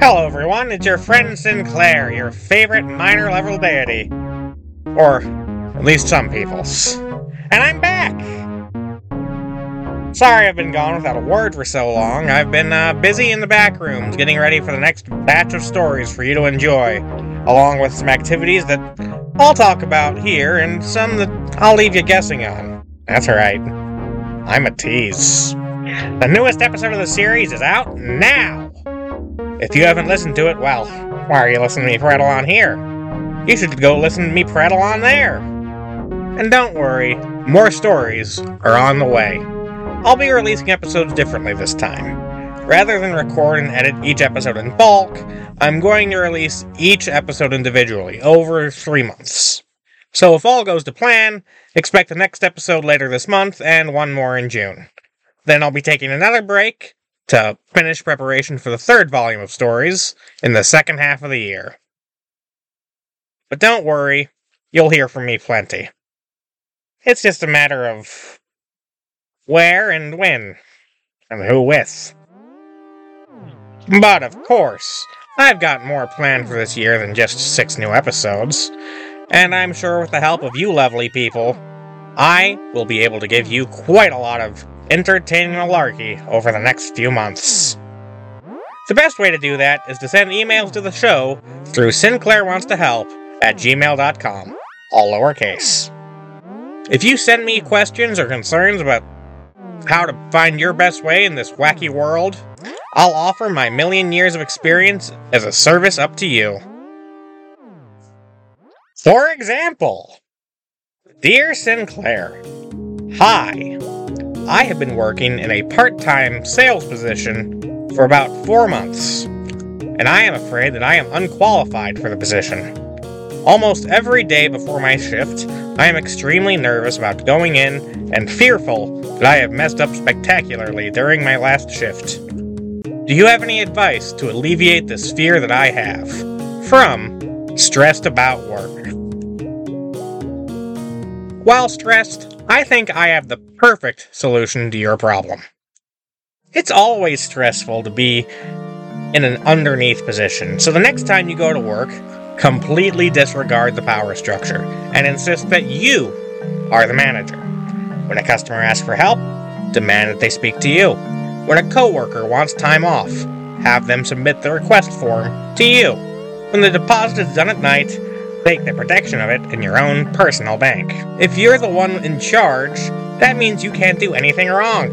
Hello, everyone. It's your friend Sinclair, your favorite minor level deity. Or at least some people's. And I'm back! Sorry I've been gone without a word for so long. I've been uh, busy in the back rooms getting ready for the next batch of stories for you to enjoy, along with some activities that I'll talk about here and some that I'll leave you guessing on. That's right. I'm a tease. The newest episode of the series is out now! If you haven't listened to it, well, why are you listening to me prattle on here? You should go listen to me prattle on there. And don't worry, more stories are on the way. I'll be releasing episodes differently this time. Rather than record and edit each episode in bulk, I'm going to release each episode individually over three months. So if all goes to plan, expect the next episode later this month and one more in June. Then I'll be taking another break to finish preparation for the third volume of stories in the second half of the year. But don't worry, you'll hear from me plenty. It's just a matter of where and when, and who with. But of course, I've got more planned for this year than just six new episodes, and I'm sure with the help of you lovely people, I will be able to give you quite a lot of entertaining malarkey over the next few months. The best way to do that is to send emails to the show through Sinclair Wants to Help at gmail.com, all lowercase. If you send me questions or concerns about how to find your best way in this wacky world, I'll offer my million years of experience as a service up to you. For example, Dear Sinclair, Hi, I have been working in a part time sales position for about four months, and I am afraid that I am unqualified for the position. Almost every day before my shift, I am extremely nervous about going in and fearful that I have messed up spectacularly during my last shift. Do you have any advice to alleviate this fear that I have? From Stressed About Work. While stressed, I think I have the perfect solution to your problem. It's always stressful to be in an underneath position, so the next time you go to work, completely disregard the power structure and insist that you are the manager. When a customer asks for help, demand that they speak to you. When a coworker wants time off, have them submit the request form to you. When the deposit is done at night, take the protection of it in your own personal bank. If you're the one in charge, that means you can't do anything wrong.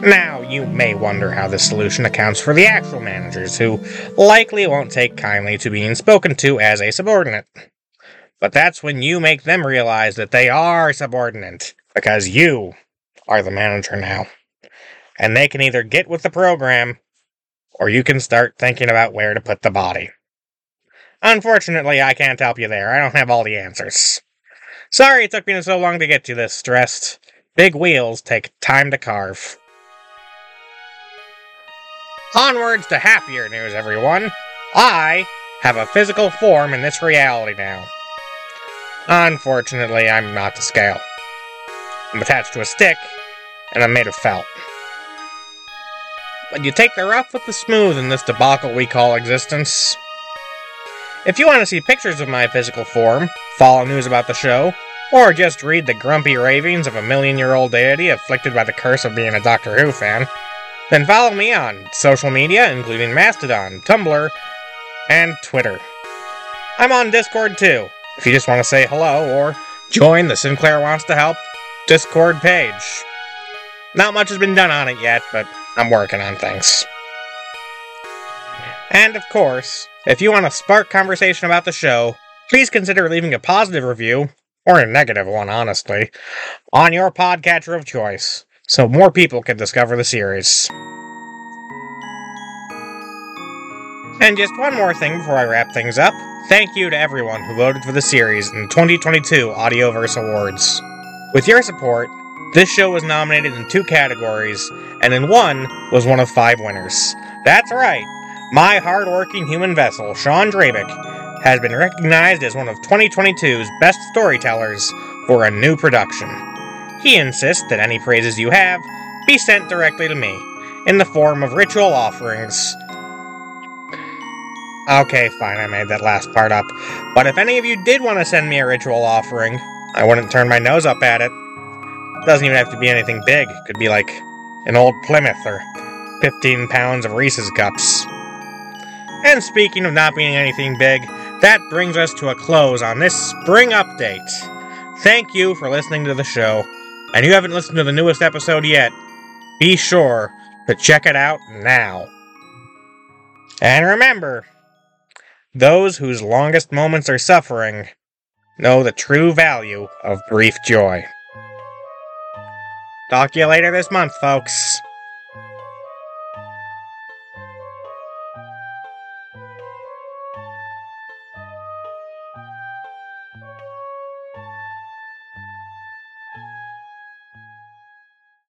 Now, you may wonder how this solution accounts for the actual managers, who likely won't take kindly to being spoken to as a subordinate. But that's when you make them realize that they are subordinate, because you are the manager now. And they can either get with the program, or you can start thinking about where to put the body. Unfortunately, I can't help you there. I don't have all the answers. Sorry it took me so long to get you this stressed. Big wheels take time to carve. Onwards to happier news, everyone. I have a physical form in this reality now. Unfortunately, I'm not to scale. I'm attached to a stick, and I'm made of felt. But you take the rough with the smooth in this debacle we call existence. If you want to see pictures of my physical form, follow news about the show, or just read the grumpy ravings of a million year old deity afflicted by the curse of being a Doctor Who fan, then follow me on social media, including Mastodon, Tumblr, and Twitter. I'm on Discord too, if you just want to say hello or join the Sinclair Wants to Help Discord page. Not much has been done on it yet, but I'm working on things. And of course, if you want to spark conversation about the show, please consider leaving a positive review, or a negative one, honestly, on your podcatcher of choice, so more people can discover the series. And just one more thing before I wrap things up. Thank you to everyone who voted for the series in the 2022 Audio Verse Awards. With your support, this show was nominated in two categories, and in one was one of five winners. That's right, my hard-working human vessel, Sean Drabick, has been recognized as one of 2022's best storytellers for a new production. He insists that any praises you have be sent directly to me, in the form of ritual offerings. Okay, fine, I made that last part up. But if any of you did want to send me a ritual offering, I wouldn't turn my nose up at it. Doesn't even have to be anything big. Could be like an old Plymouth or 15 pounds of Reese's cups. And speaking of not being anything big, that brings us to a close on this spring update. Thank you for listening to the show. And you haven't listened to the newest episode yet, be sure to check it out now. And remember, those whose longest moments are suffering know the true value of brief joy. Talk to you later this month, folks.